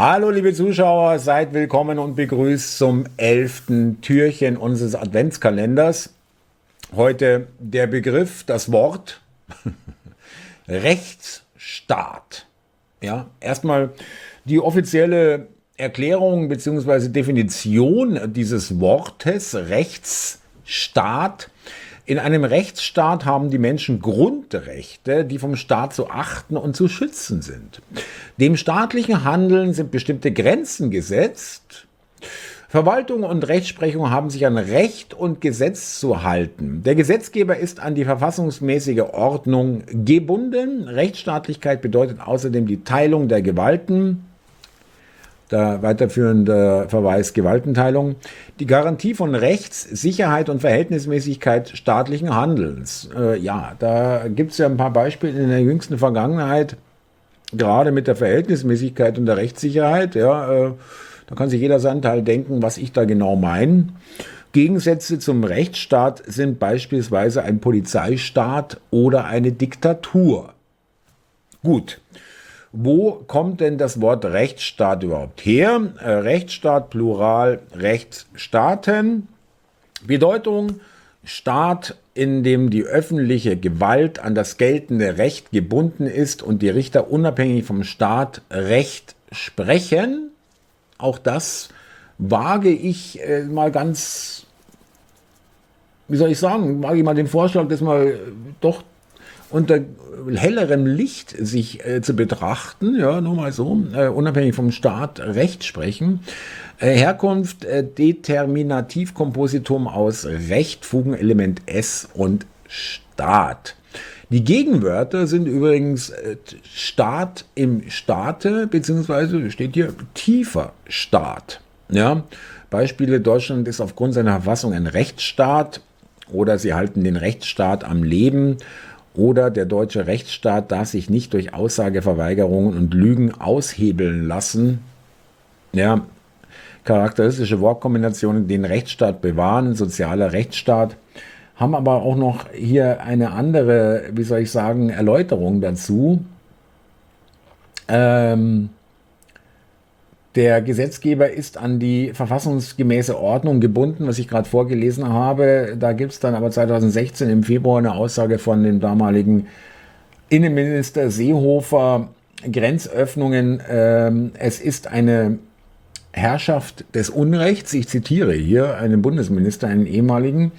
Hallo liebe Zuschauer, seid willkommen und begrüßt zum elften Türchen unseres Adventskalenders. Heute der Begriff, das Wort Rechtsstaat. Ja, erstmal die offizielle Erklärung bzw. Definition dieses Wortes Rechtsstaat in einem Rechtsstaat haben die Menschen Grundrechte, die vom Staat zu achten und zu schützen sind. Dem staatlichen Handeln sind bestimmte Grenzen gesetzt. Verwaltung und Rechtsprechung haben sich an Recht und Gesetz zu halten. Der Gesetzgeber ist an die verfassungsmäßige Ordnung gebunden. Rechtsstaatlichkeit bedeutet außerdem die Teilung der Gewalten der weiterführende Verweis Gewaltenteilung, die Garantie von Rechts, Sicherheit und Verhältnismäßigkeit staatlichen Handelns. Äh, ja, da gibt es ja ein paar Beispiele in der jüngsten Vergangenheit, gerade mit der Verhältnismäßigkeit und der Rechtssicherheit. Ja, äh, da kann sich jeder seinen Teil denken, was ich da genau meine. Gegensätze zum Rechtsstaat sind beispielsweise ein Polizeistaat oder eine Diktatur. Gut. Wo kommt denn das Wort Rechtsstaat überhaupt her? Äh, Rechtsstaat, Plural, Rechtsstaaten. Bedeutung, Staat, in dem die öffentliche Gewalt an das geltende Recht gebunden ist und die Richter unabhängig vom Staat Recht sprechen. Auch das wage ich äh, mal ganz, wie soll ich sagen, wage ich mal den Vorschlag, das mal doch unter hellerem Licht sich äh, zu betrachten, ja, nur mal so, äh, unabhängig vom Staat Recht sprechen. Äh, Herkunft äh, Determinativkompositum aus Recht, Fugenelement S und Staat. Die Gegenwörter sind übrigens äh, Staat im Staate, beziehungsweise steht hier tiefer Staat. Ja, Beispiele, Deutschland ist aufgrund seiner Verfassung ein Rechtsstaat oder sie halten den Rechtsstaat am Leben oder der deutsche Rechtsstaat darf sich nicht durch Aussageverweigerungen und Lügen aushebeln lassen. Ja, charakteristische Wortkombinationen, den Rechtsstaat bewahren, sozialer Rechtsstaat, haben aber auch noch hier eine andere, wie soll ich sagen, Erläuterung dazu. Ähm, der Gesetzgeber ist an die verfassungsgemäße Ordnung gebunden, was ich gerade vorgelesen habe. Da gibt es dann aber 2016 im Februar eine Aussage von dem damaligen Innenminister Seehofer, Grenzöffnungen. Ähm, es ist eine Herrschaft des Unrechts. Ich zitiere hier einen Bundesminister, einen ehemaligen.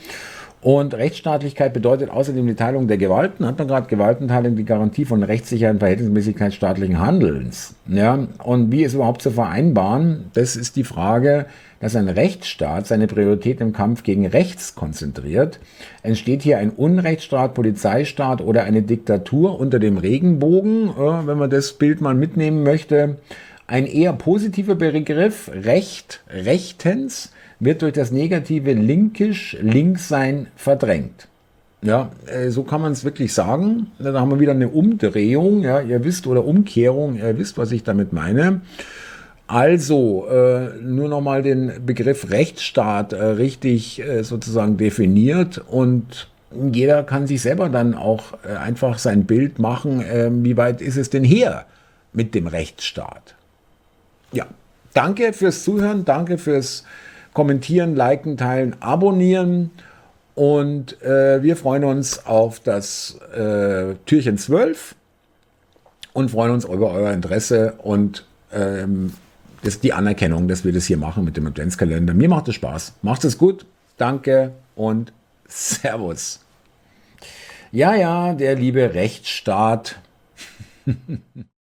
Und Rechtsstaatlichkeit bedeutet außerdem die Teilung der Gewalten, hat man gerade Gewaltenteilung, die Garantie von Rechtssicherheit und Verhältnismäßigkeit staatlichen Handelns. Ja, und wie ist überhaupt zu vereinbaren? Das ist die Frage, dass ein Rechtsstaat seine Priorität im Kampf gegen Rechts konzentriert. Entsteht hier ein Unrechtsstaat, Polizeistaat oder eine Diktatur unter dem Regenbogen, äh, wenn man das Bild mal mitnehmen möchte? Ein eher positiver Begriff, Recht, Rechtens, wird durch das negative linkisch, Linkssein verdrängt. Ja, äh, so kann man es wirklich sagen. Da haben wir wieder eine Umdrehung, ja, ihr wisst, oder Umkehrung, ihr wisst, was ich damit meine. Also, äh, nur nochmal den Begriff Rechtsstaat äh, richtig äh, sozusagen definiert und jeder kann sich selber dann auch äh, einfach sein Bild machen, äh, wie weit ist es denn her mit dem Rechtsstaat. Ja, danke fürs Zuhören, danke fürs kommentieren, liken, teilen, abonnieren. Und äh, wir freuen uns auf das äh, Türchen 12 und freuen uns über euer Interesse und ähm, das die Anerkennung, dass wir das hier machen mit dem Adventskalender. Mir macht es Spaß. Macht es gut. Danke und Servus. Ja, ja, der liebe Rechtsstaat.